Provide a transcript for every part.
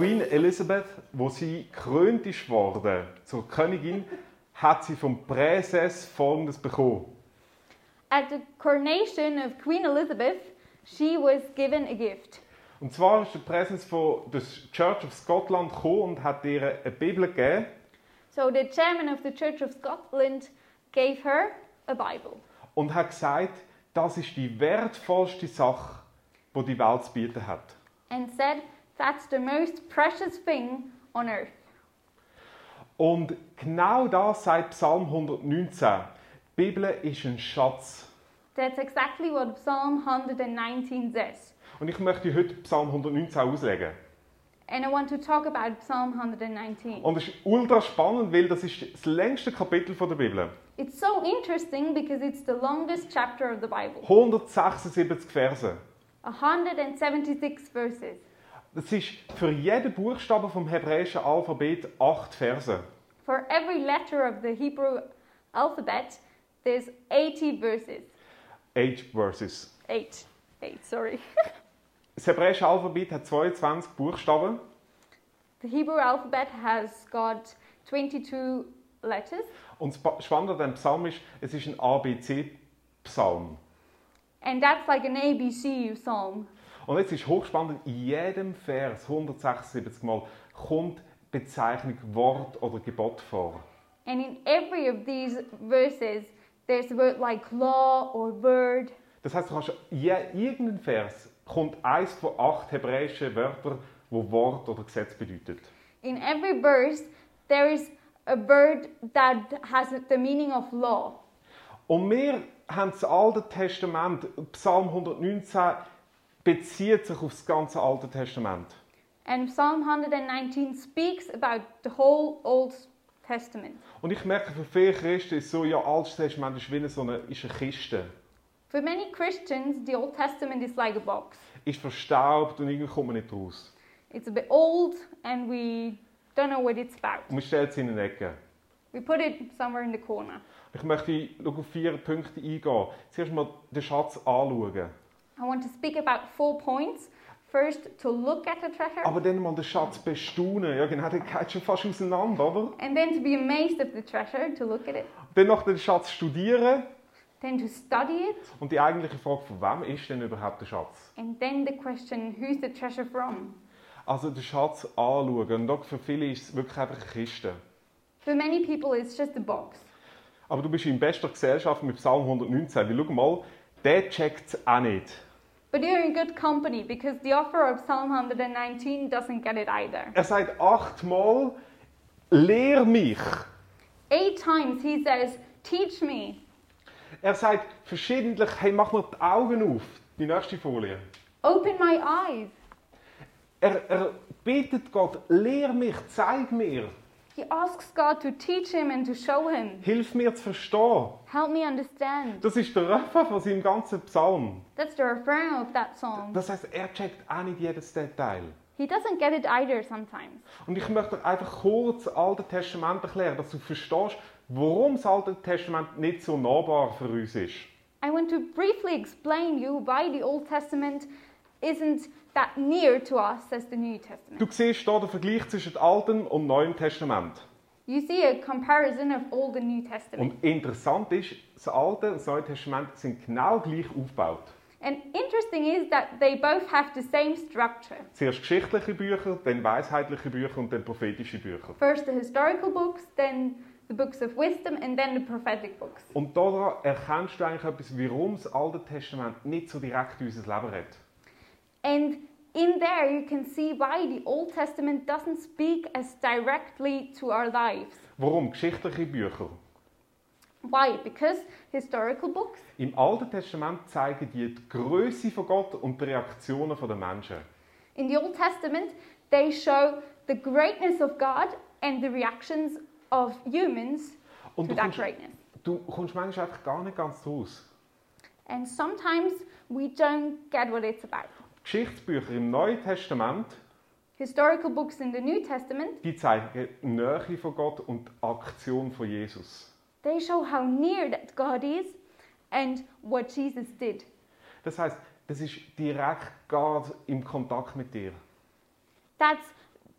Queen Elizabeth, wo sie gekrönt ist worden zur Königin, hat sie vom Präses Folgendes bekommen. At the coronation of Queen Elizabeth, she was given a gift. Und zwar ist der Präses von der Church of Scotland gekommen und hat ihr eine Bibel gegeben. So the chairman of the Church of Scotland gave her a Bible. und hat gesagt, das ist die wertvollste Sache, die die Welt zu bieten hat. and said, That's the most precious thing on earth. Und genau das sagt Psalm 119. Die Bibel ist ein Schatz. That's exactly what Psalm 119 says. Und ich möchte heute Psalm 119 auslegen. And I want to talk about Psalm 119. Und es ist ultra spannend, weil das ist das längste Kapitel von der Bibel. It's so interesting because it's the longest chapter of the Bible 176 Verse. 176 verses. Das ist für jeden Buchstaben vom hebräischen Alphabet acht Verse. For every letter of the Hebrew alphabet, there's 80 verses. Eight Verses. Eight. Eight, sorry. Das hebräische Alphabet hat 22 Buchstaben. The Hebrew alphabet has got 22 letters. Und das Spannende an dem Psalm ist, es ist ein ABC-Psalm. And that's like an ABC psalm. Und jetzt ist hochspannend, in jedem Vers, 176 Mal, kommt Bezeichnung Wort oder Gebot vor. And in every of these verses, there's a word like law or word. Das heißt, du kannst je, irgendein Vers kommt eins von acht hebräischen Wörtern, wo Wort oder Gesetz bedeutet. In every verse, there is a word that has the meaning of law. Und wir haben das Alte Testament, Psalm 119 bezieht sich auf das ganze Alte Testament. And Psalm 119 speaks about the whole Old Testament. Und ich merke, für viele Christen ist so, ja, Altes Testament ist wie eine, so eine, ist eine Kiste. For many Christians, the Old Testament is like a box. Ist verstaubt und irgendwie kommt man nicht raus. It's a bit old and we don't know what it's about. Und man stellt es in eine Ecke. We put it somewhere in the corner. Ich möchte auf vier Punkte eingehen. Zuerst mal den Schatz anschauen. I want to speak about four points. First, to look at the treasure, Aber dann mal den Schatz bestaunen. Ja, genau, der geht schon fast auseinander, oder? and then to be amazed of the treasure, to look at it, Dann noch den Schatz studieren. then to study it, Und die eigentliche Frage, von wem ist denn überhaupt der Schatz? and then the question, who's the treasure from? Also den Schatz anschauen. Und auch für viele ist es wirklich einfach eine Kiste. For many people, it's just a box. Aber du bist in bester Gesellschaft mit Psalm 119. Weil schau mal, der checkt es auch nicht. But you're in good company because the author of Psalm 119 doesn't get it either. Er sagt achtmal, lehr mich. Eight times he says, Teach me. Er sagt verschiedentlich, hey, mach mir die Augen auf. Die nächste Folie. Open my eyes. Er, er bittet Gott, lehr mich, zeig mir, He asks God to teach him and to show him. hilf mir zu verstehen. Help me understand. Das ist der Refrain von seinem ganzen Psalm. That's the refrain of that song. Das heißt, er checkt auch nicht jedes Detail. He doesn't get it either sometimes. Und ich möchte einfach kurz das Alte Testament erklären, dass du verstehst, warum das Alte Testament nicht so nahbar für uns ist. I want to briefly explain you why the Old Testament isn't that near to us as the New Testament. Du siehst hier den Vergleich zwischen Altem und Neuem Testament. You see a comparison of Old and New Testament. Und interessant ist, das Alte und das Neue Testament sind genau gleich aufgebaut. And interesting is that they both have the same structure. Zuerst geschichtliche Bücher, dann weisheitliche Bücher und dann prophetische Bücher. First the historical books, then the books of wisdom, and then the prophetic books. Und daran erkennst du eigentlich etwas, warum das Alte Testament nicht so direkt in unser Leben redet. And in there you can see why the Old Testament doesn't speak as directly to our lives. Warum? Geschichtliche Bücher. Why? Because historical books, Im Alten Testament zeigen die die Größe von Gott und die Reaktionen der Menschen. in the Old Testament, they show the greatness of God and the reactions of humans Und to that kommst, greatness. du kommst manchmal einfach gar nicht ganz raus. And sometimes we don't get what it's about. Geschichtsbücher im Neuen Testament, Historical books in the New Testament, die zeigen die Nähe von Gott und die Aktion von Jesus. they show how near that God is and what Jesus did. Das heißt, das ist direkt Gott im Kontakt mit dir. That's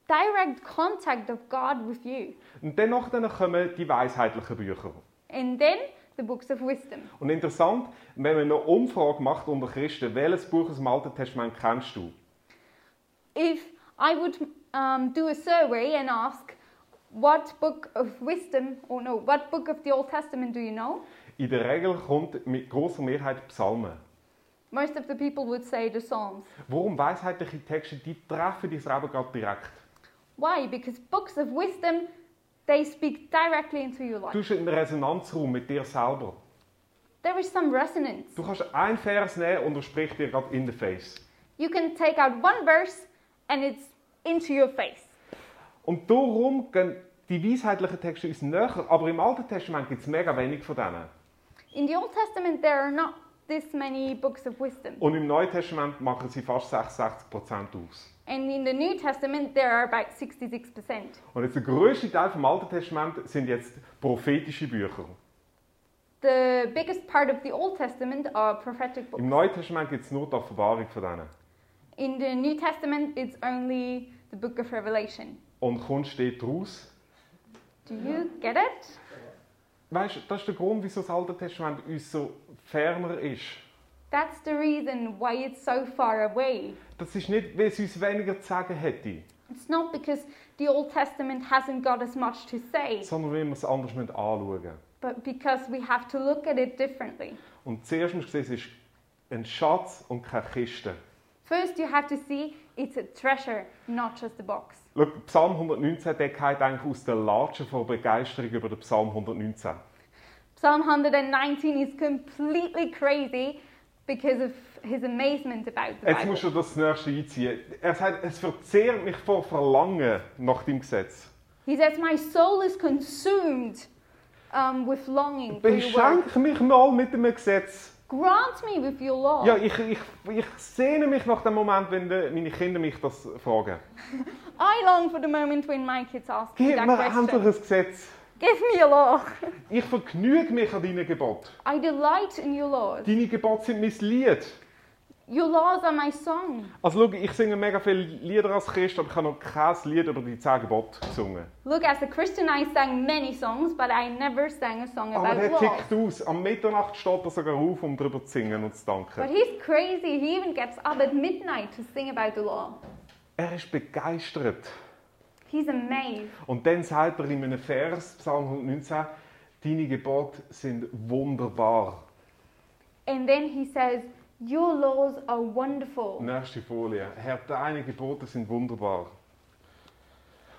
direct contact of God with you. Und dennoch dann kommen die weisheitlichen Bücher. And then the books of wisdom. Und interessant, wenn man eine Umfrage macht unter Christen, welches Buch aus dem Alten Testament kennst du? If I would um, do a survey and ask, what book of wisdom, or no, what book of the Old Testament do you know? In der Regel kommt mit großer Mehrheit Psalmen. Most of the people would say the Psalms. Warum weisheitliche Texte, die treffen dein Leben gerade direkt. Why? Because books of wisdom, they speak directly into your Du life. bist in einem Resonanzraum mit dir selber. There is some resonance. Du kannst einen Vers nehmen und er spricht dir gerade in the face. You can take out one verse and it's into your face. Und darum gehen die weisheitlichen Texte uns näher, aber im Alten Testament gibt es mega wenig von denen. In the Old Testament, there are not this many books of wisdom. Und im Neuen Testament machen sie fast 66% aus. And in the New Testament, there are about 66%. Und jetzt der grösste Teil vom Alten Testament sind jetzt prophetische Bücher. The biggest part of the Old Testament are prophetic books. Im Neuen Testament gibt es nur die Offenbarung von denen. In the New Testament, it's only the book of Revelation. Und Kunst steht daraus. Do you get it? Weißt du, das ist der Grund, wieso das Alte Testament uns so ferner ist. That's the reason why it's so far away. Das ist nicht, weil es uns weniger zu sagen hätte, It's not because the Old Testament hasn't got as much to say, sondern weil wir es anders anschauen müssen. but because we have to look at it differently. Und zuerst musst du sehen, es ist ein Schatz und keine Kiste. First, you have to see it's a treasure, not just a box. Schau, Psalm 119 der geht eigentlich aus der Latsche vor Begeisterung über den Psalm 119. Psalm 119 is completely crazy because of his amazement about the Jetzt Bible. musst du das nächste einziehen. Er sagt, es verzehrt mich vor Verlangen nach dem Gesetz. He says, My soul is consumed um, with longing. Beschenk mich mal mit dem Gesetz. Grant me with your law. Ja, ich, ich, ich sehne mich nach dem Moment, wenn de, meine Kinder mich das fragen. I long for the moment when my kids ask me Gib that mir endlich ein question. Gesetz. Give me a law. Ich vergnüge mich an deinen Geboten. I delight in your laws. Deine Gebote sind mein Lied. Your laws are my song. Also schau, ich singe mega viele Lieder als Christ, aber ich habe noch kein Lied über die zehn Gebote gesungen. Look, as a Christian, I sang many songs, but I never sang a song Aber about der laws. tickt aus. Am Mitternacht steht er sogar auf, um darüber zu singen und zu But danken. he's crazy. He even gets up at midnight to sing about the law. Er ist begeistert. He's amazed. Und dann sagt er in einem Vers, Psalm 119, deine Gebote sind wunderbar. And then he says, Your laws are wonderful. Nächste Folie. Herr, deine Gebote sind wunderbar.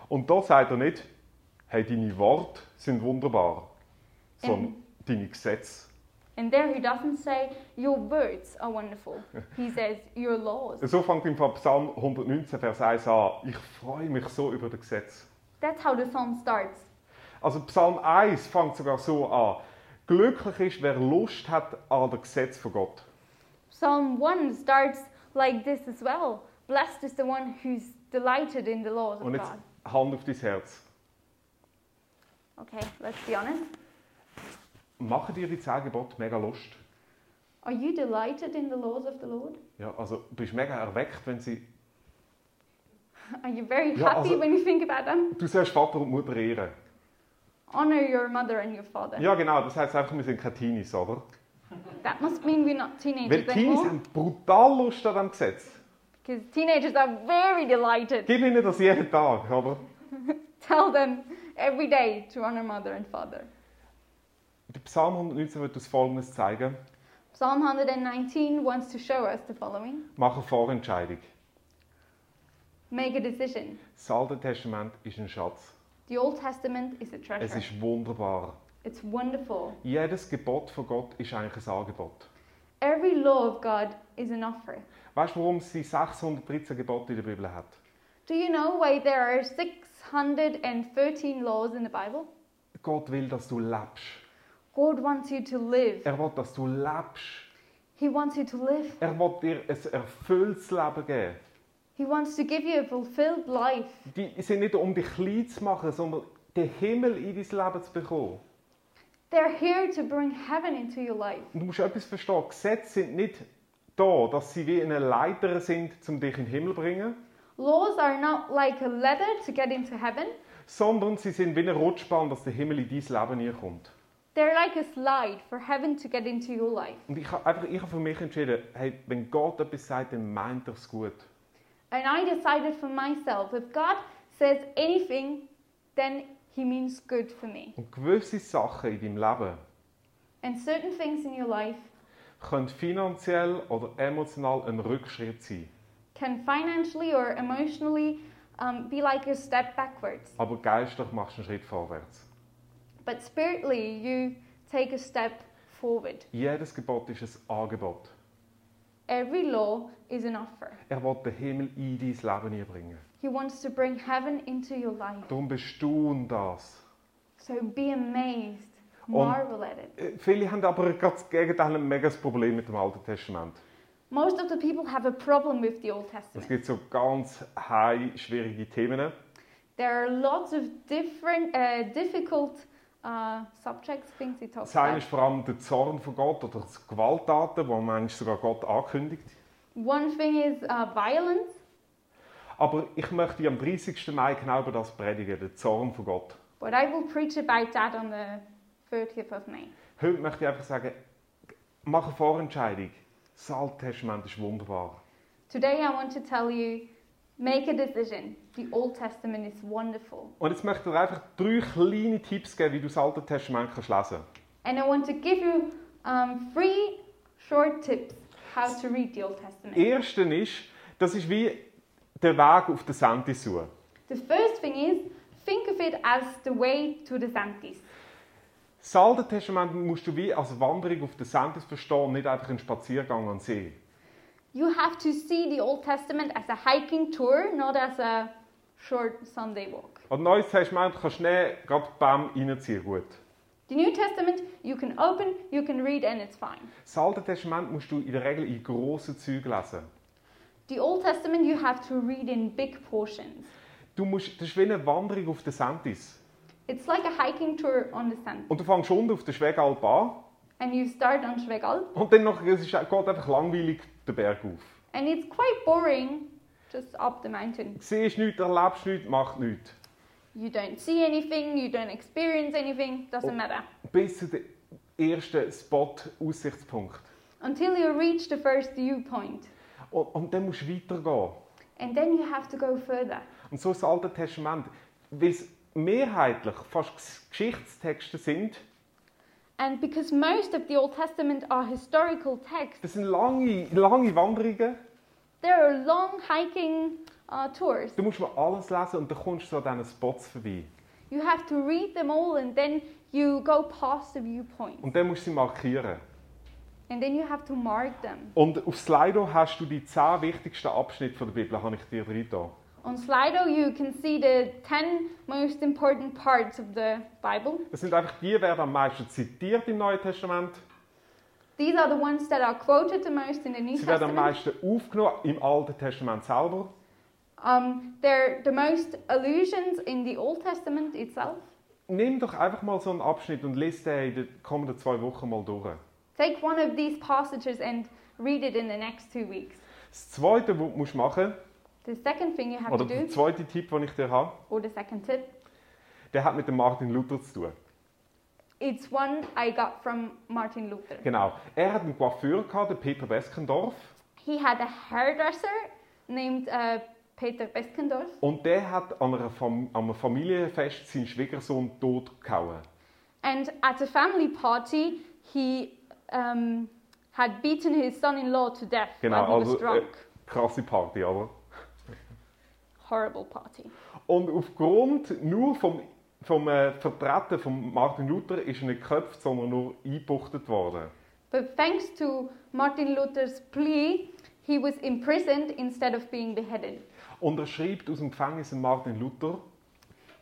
Und da sagt er nicht, hey, deine Worte sind wunderbar, sondern deine Gesetze. And there he doesn't say, Your words are wonderful. He says, Your laws. So fängt im Psalm 119, Vers 1 an. Ich freue mich so über das Gesetz. That's how the psalm starts. Also Psalm 1 fängt sogar so an. Glücklich ist, wer Lust hat an das Gesetz von Gott. Psalm 1 starts like this as well. Blessed is the one who's delighted in the laws of Und jetzt God. Hand auf dein Herz. Okay, let's be honest. Machen dir die zehn Gebote mega Lust? Are you delighted in the laws of the Lord? Ja, also du bist mega erweckt, wenn sie... Are you very Ja, happy also- when you think about them? Du sollst Vater und Mutter ehren. Honor your mother and your father. Ja genau, das heißt einfach, wir sind keine Teenies, oder? That must mean we're not Weil teenagers Teenies anymore. haben brutal Lust an diesem Gesetz. Because teenagers are very delighted. Gib ihnen das jeden Tag, oder? Tell them every day to honor mother and father. Der Psalm 119 wird uns Folgendes zeigen. Psalm 119 wants to show us the following Mach eine Vorentscheidung. Make a decision. Das Alte Testament ist ein Schatz. The Old Testament is a Es treasure. ist wunderbar. It's wonderful. Jedes Gebot von Gott ist eigentlich ein Angebot. Every law of God is an offer. Weißt du, warum es die 613 Gebote in der Bibel hat? Do you know why there are 613 laws in the Bible? Gott will, dass du lebst. God wants you to live. Er will, dass du lebst. He wants you to live. Er will dir ein erfülltes Leben geben. He wants to give you a fulfilled life. Die sind nicht um dich klein zu machen, sondern den Himmel in dein Leben zu bekommen. They're here to bring heaven into your life. Und du musst etwas verstehen. Gesetze sind nicht da, dass sie wie eine Leiter sind, um dich in den Himmel zu bringen, Laws are not like a ladder to get into heaven. sondern sie sind wie ein Rutschbahn, dass der Himmel in dein Leben nie kommt. They're like a slide for heaven to get into your life. Und ich habe einfach ich habe für mich entschieden, hey, wenn Gott etwas sagt, dann meint er es gut. And I decided for myself if God says anything, then He means good for me. Und gewisse Sachen in deinem Leben And certain things in your life können finanziell oder emotional ein Rückschritt sein. can financially or emotionally um, be like a step backwards. Aber geistlich machst du einen Schritt vorwärts. But spiritually, you take a step forward. Jedes Gebot ist ein Angebot. Every law is an offer. Er will den Himmel in dein Leben einbringen. He wants to bring heaven into your life. Darum bestaunen das. So be amazed, marvel at it. Äh, Viele haben aber das Gegenteil ein mega Problem mit dem Alten Testament. Most of the people have a problem with the Old Es Testament. gibt so ganz high schwierige Themen. There are lots of different, uh, difficult uh, subjects, things he talks about. ist vor allem der Zorn von Gott oder Gewalttaten, wo manchmal sogar Gott ankündigt. One thing is uh, violence. Aber ich möchte am 30. Mai genau über das predigen, den Zorn von Gott. But I will preach about that on the 30th of May. Heute möchte ich einfach sagen, mach eine Vorentscheidung. Das Alte Testament ist wunderbar. Today I want to tell you make a decision. The Old Testament is wonderful. Und jetzt möchte ich dir einfach drei kleine Tipps geben, wie du das Alte Testament kannst lesen And I want to give you um, three short tips how to read the Old Testament. Erstens ist, das ist wie der Weg auf den Santi zu. The first thing is think of it as the way to the Santis. Das Alte Testament musst du wie als Wanderung auf den Santis verstehen, nicht einfach einen Spaziergang an den See. You have to see the Old Testament as a hiking tour, not as a short Sunday walk. Und Neues Testament kannst du schnell gerade beim reinziehen, gut. The New Testament you can open, you can read, and it's fine. Das Alte Testament musst du in der Regel in grossen Zügen lesen. The Old Testament you have to read in big portions. Du musst, das ist wie eine Wanderung auf den Santis. It's like a hiking tour on the Santis. Und du fängst unten auf der Schwegalp an And you start on Schwegal, und dann nachher, es ist, geht einfach langweilig den Berg auf. and it's quite boring just up the mountain. Siehst nichts, erlebst nichts, machst nichts. You don't see anything, you don't experience anything, doesn't Oh. matter. Bis zu dem ersten Spot, Aussichtspunkt. Until you reach the first viewpoint. Und, und dann musst du weitergehen. And then you have to go further. Und so das Alte Testament, weil es mehrheitlich fast Ges- Geschichtstexte sind, And because most of the Old Testament are historical texts, das sind lange, lange Wanderungen. there are long hiking uh, tours. Du musst mal alles lesen und dann kommst du so an diesen Spots vorbei. You have to read them all and then you go past the viewpoint. Und dann musst du sie markieren. And then you have to mark them. Und auf Slido hast du die 10 wichtigsten Abschnitte von der Bibel, habe ich dir drin. On Slido, you can see the 10 most important parts of the Bible. Das sind einfach die, werden am meisten zitiert im Neuen Testament. These are the ones that are quoted the most in the New Sie werden am Testament. meisten aufgenommen im Alten Testament selber. Um, they're the most allusions in the Old Testament itself. Nimm doch einfach mal so einen Abschnitt und lese den in den kommenden zwei Wochen mal durch. Take one of these passages and read it in the next two weeks. Das Zweite, was du musst machen The second thing you have oder to der do, zweite Tipp, den ich dir habe, or the second tip, der hat mit dem Martin Luther zu tun. it's one I got from Martin Luther. Genau. Er hat einen Coiffeur gehabt, den Peter Beskendorf, He had a hairdresser named uh, Peter Beskendorf, und der hat an, einer Fam an einem Familienfest seinen Schwiegersohn totgehauen. and at a family party, he um, had beaten his son-in-law to death Genau, while he also was drunk. äh, krasse Party, aber. Horrible party. Und aufgrund nur vom, vom äh, Vertreten von Martin Luther ist er nicht geköpft, sondern nur eingebuchtet worden. But thanks to Martin Luther's plea, he was imprisoned instead of being beheaded. Und er schreibt aus dem Gefängnis Martin Luther,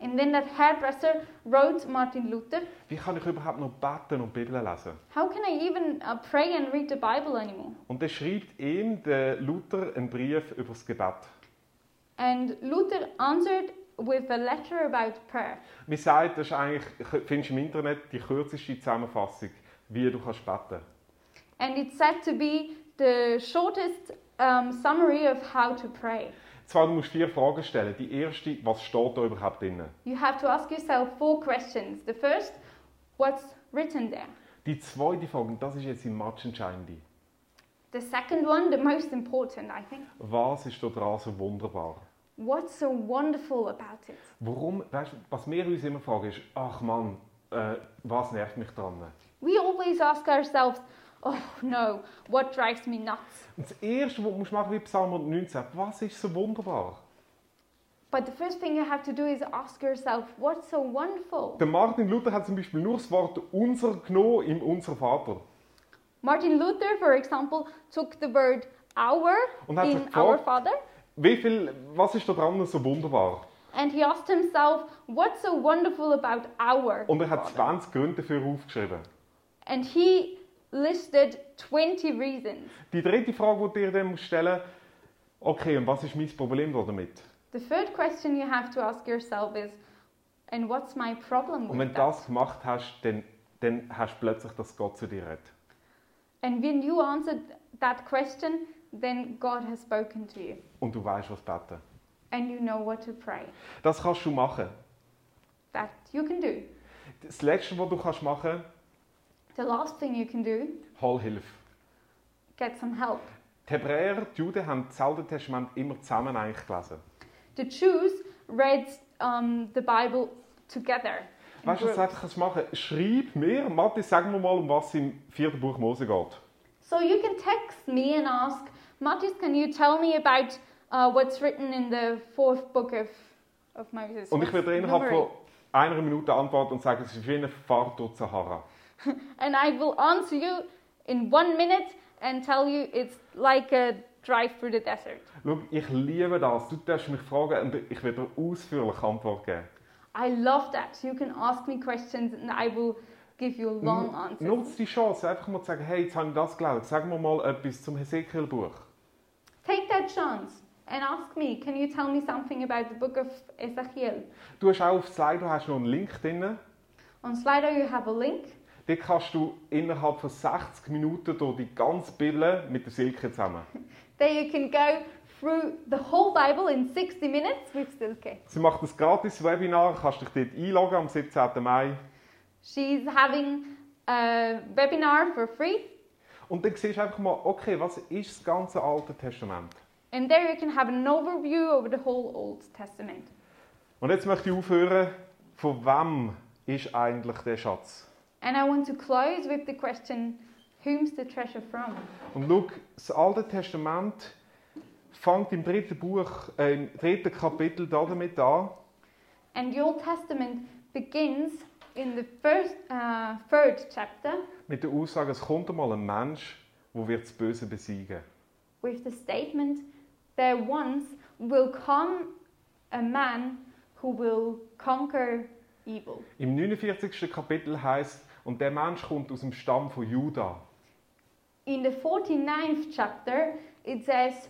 And then that hairdresser wrote Martin Luther, wie kann ich überhaupt noch beten und Bibel lesen? How can I even uh, pray and read the Bible anymore? Und er schreibt ihm, der Luther, einen Brief über das Gebet. And Luther answered with a letter about prayer. Mir sagt, das ist eigentlich, findest du im Internet die kürzeste Zusammenfassung, wie du kannst beten. And it's said to be the shortest um, summary of how to pray. Zwar, du musst vier Fragen stellen. Die erste, was steht da überhaupt drin? You have to ask yourself four questions. The first, what's written there? Die zweite Frage, das ist jetzt die matchentscheidende. The second one, the most important, I think. Was ist da dran so wunderbar? What's so wonderful about it? Warum, weißt, was wir uns immer fragen ist, ach Mann, äh, was nervt mich dran? We always ask ourselves, oh no, what drives me nuts? Und das Erste, was du machen wie Psalm 119, was ist so wunderbar? But the first thing you have to do is ask yourself, what's so wonderful? Der Martin Luther hat zum Beispiel nur das Wort unser genommen im Unser Vater. Martin Luther, for example, took the word our in our gefragt, Father wie viel, was ist da dran so wunderbar? and he asked himself, what's so wonderful about our Und er hat Father? 20 Gründe dafür aufgeschrieben. And he listed 20 reasons. Die dritte Frage, die dir dann musst stellen okay, und was ist mein Problem da damit? The third question you have to ask yourself is, and what's my problem Und with wenn du das gemacht hast, dann, dann hast du plötzlich, dass Gott zu dir redet. And when you answered that question, then God has spoken to you, Und du weißt, was beten. and you know what to pray. Das kannst du machen. That you can do. Das Letzte, was du kannst machen The last thing you can do, hol Hilfe. get some help. Die Hebräer, die Juden, haben das Alte Testament immer zusammen eigentlich gelesen. The Jews read um, the Bible together. Weißt du, was du jetzt kannst machen Schreib mir, Matthias, sag mir mal, um was es im vierten Buch Mose geht. So you can text me and ask, Matthias, can you tell me about uh, what's written in the fourth book of, of Moses? Und ich werde innerhalb von einer Minute antworten und sagen, es ist wie eine Fahrt durch Sahara. And I will answer you in one minute and tell you it's like a drive through the desert. Schau, ich liebe das. Du darfst mich fragen und ich werde dir ausführlich Antwort geben. I love that. You can ask me questions and I will give you long answers. Nutze die Chance, einfach mal zu sagen, hey, jetzt habe ich das geglaubt. Sag mir mal etwas zum Hesekiel-Buch. Take that chance and ask me, can you tell me something about the book of Ezekiel? Du hast auch auf Slido hast noch einen Link drin. On Slido you have a link. Dort kannst du innerhalb von 60 Minuten durch die ganze Bibel mit der Silke zusammen. There you can go through the whole Bible in 60 minutes with Silke. Sie macht ein gratis Webinar, kannst dich dort einloggen am 17. Mai. She's having a webinar for free Und dann siehst du einfach mal, okay, was ist das ganze Alte Testament? and there you can have an overview over the whole Old Testament. Und jetzt möchte ich aufhören, von wem ist eigentlich der Schatz? And I want to close with the question, whom's the treasure from? Und schau, das Alte Testament fängt im dritten Buch, äh, im dritten Kapitel damit an, And the Old Testament begins in the first, uh, third chapter mit der Aussage, es kommt einmal ein Mensch, der wird das Böse besiegen. with the statement, there once will come a man who will conquer evil. Im 49. Kapitel heißt und der Mensch kommt aus dem Stamm von Juda. In the 49th chapter, it says,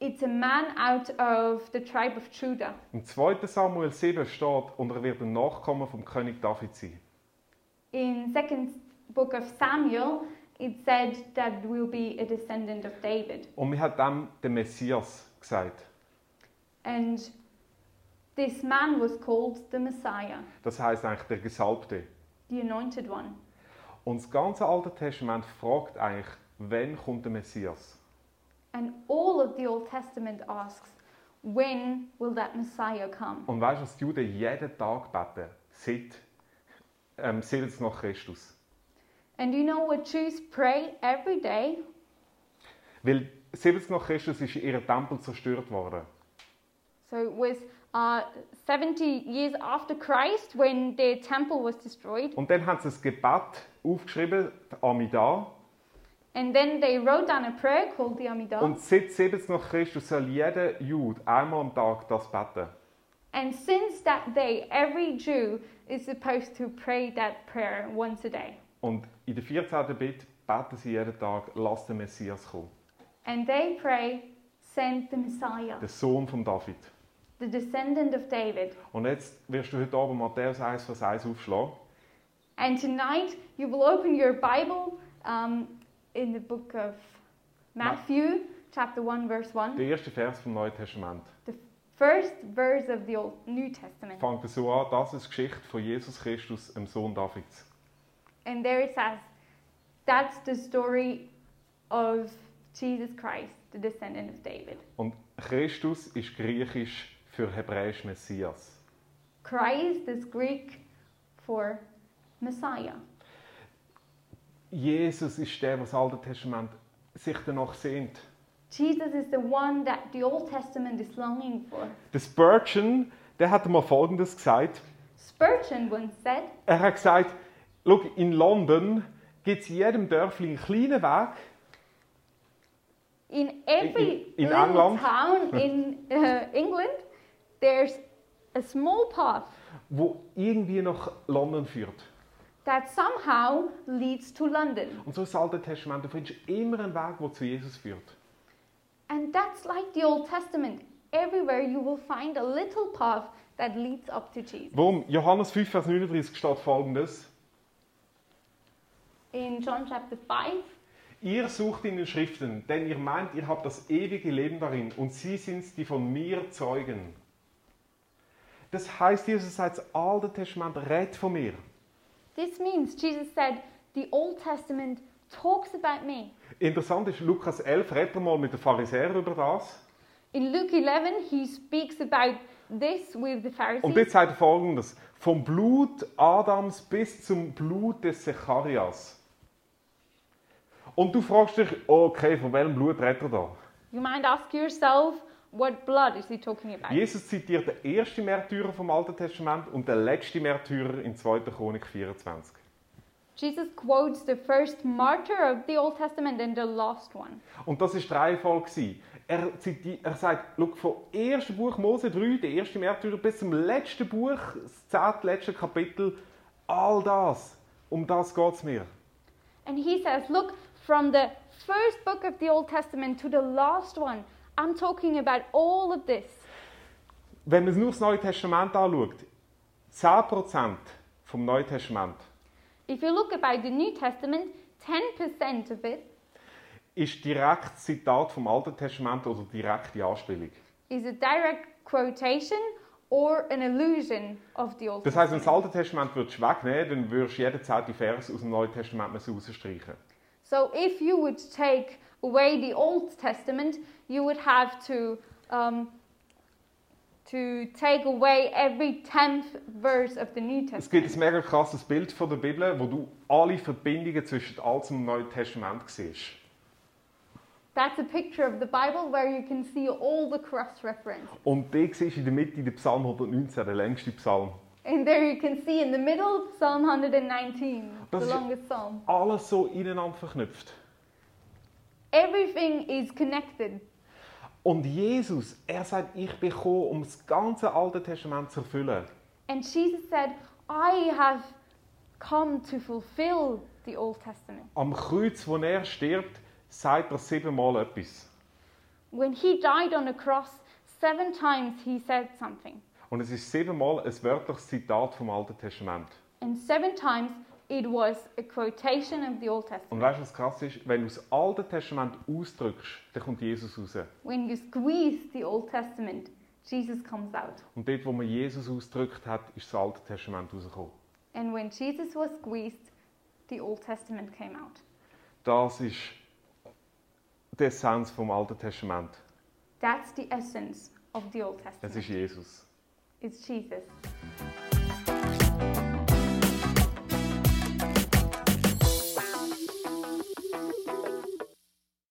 it's a man out of the tribe of Judah. Im 2. Samuel 7 steht, und er wird ein Nachkommen vom König David sein. In second book of Samuel, it said that will be a descendant of David. Und man hat dem den Messias gesagt. And this man was called the Messiah, Das heißt eigentlich der Gesalbte. The anointed one. Und das ganze Alte Testament fragt eigentlich, wann kommt der Messias? And all of the Old Testament asks, when will that Messiah come? Und weißt du, was die Juden jeden Tag beten? Seit, ähm, seit es nach Christus. And you know what Jews pray every day? Weil 70 nach Christus ist ihr Tempel zerstört worden. So it was uh, 70 years after Christ when the temple was destroyed. Und dann haben sie ein Gebet aufgeschrieben, die Amidah. And then they wrote down a prayer called the Amidah. Und seit 70 nach Christus soll jeder Jude einmal am Tag das beten. And since that day, every Jew is supposed to pray that prayer once a day. Und in der 14. Bitte beten sie jeden Tag, lass den Messias kommen. And they pray, send the Messiah, Der Sohn von David. The descendant of David. Und jetzt wirst du heute Abend Matthäus 1, Vers 1 aufschlagen. And tonight, you will open your Bible um, in the book of Matthew, chapter 1, verse 1. Der erste Vers vom Neuen Testament The first verse of the Old New Testament. fängt so an, das ist Geschichte von Jesus Christus, dem Sohn Davids. And there it says, that's the story of Jesus Christ, the descendant of David. Und Christus ist griechisch für hebräisch Messias. Christ is Greek for Messiah. Jesus ist der, was das Alte Testament sich danach sehnt. Jesus is the one that the Old Testament is longing for. Der Spurgeon, der hat mal Folgendes gesagt. Spurgeon once said, Er hat gesagt, Schau, in London gibt es in jedem Dörfli einen kleinen Weg, in every In- in little England. town in uh, England, there's a small path wo irgendwie nach London führt. that somehow leads to London. Und so ist das Alte Testament. Du findest immer einen Weg, der zu Jesus führt. And that's like the Old Testament. Everywhere you will find a little path that leads up to Jesus. Warum? Johannes 5, Vers 39 steht folgendes. In John chapter 5, Ihr sucht in den Schriften, denn ihr meint, ihr habt das ewige Leben darin und sie sind die von mir zeugen. Das heißt, Jesus sagt, das Alte Testament redet von mir. this means Jesus said, the Old Testament talks about me. Interessant ist, Lukas 11 redet er mal mit den Pharisäern über das. In Luke 11, he speaks about this with the Und Pharisees. jetzt sagt er folgendes: Vom Blut Adams bis zum Blut des Zecharias. Und du fragst dich, okay, von welchem Blut redet er da? You might ask yourself, what blood is he talking about? Jesus zitiert den ersten Märtyrer vom Alten Testament und den letzten Märtyrer in 2. Chronik 24. Jesus quotes the first martyr of the Old Testament and the last one. Und das die Reihenfolge. gewesen. Er, er sagt, schau, vom ersten Buch Mose 3, der erste Märtyrer, bis zum letzten Buch, das zehnte letzte Kapitel, all das, um das geht es mir. And he says, look, from the first book of the Old Testament to the last one, I'm talking about all of this. Wenn man nur das Neue Testament anschaut, 10% vom Neuen Testament If you look about the New Testament, 10% of it ist direkt Zitat vom Alten Testament oder direkte Anspielung. is a direct quotation or an allusion of the Old Das heißt, wenn das Alte Testament würdest wegnehmen dann würdest du jeden zweiten Vers aus dem Neuen Testament rausstreichen. So if you would take away the Old Testament, you would have to um, to take away every tenth verse of the New Es gibt Testament. ein mega krasses Bild von der Bibel, wo du alle Verbindungen zwischen Altem und Neuen Testament siehst. That's a picture of the Bible where you can see all the cross references. Und da siehst du in der Mitte den Psalm 119, der längste Psalm. And there you can see in the middle Psalm 119, Das the longest psalm. Alles so ineinander verknüpft. Everything is connected. Und Jesus, er sagt, ich bin gekommen, um das ganze Alte Testament zu erfüllen. And Jesus said, I have come to fulfill the Old Testament. Am Kreuz, wo er stirbt, sagt er siebenmal etwas. When he died on the cross, seven times he said something. Und es ist siebenmal ein wörtliches Zitat vom Alten Testament. And seven times it was a quotation of the Old Und Testament. weißt du, was krass ist? Wenn du das Alte Testament ausdrückst, dann kommt Jesus raus. When you squeeze the Old Testament, Jesus comes out. Und dort, wo man Jesus ausgedrückt hat, ist das Alte Testament rausgekommen. And when Jesus was squeezed, the Old Testament came out. Das ist die Essenz vom Alten Testament. That's the essence of the Old Es Testament. ist Jesus. It's Jesus.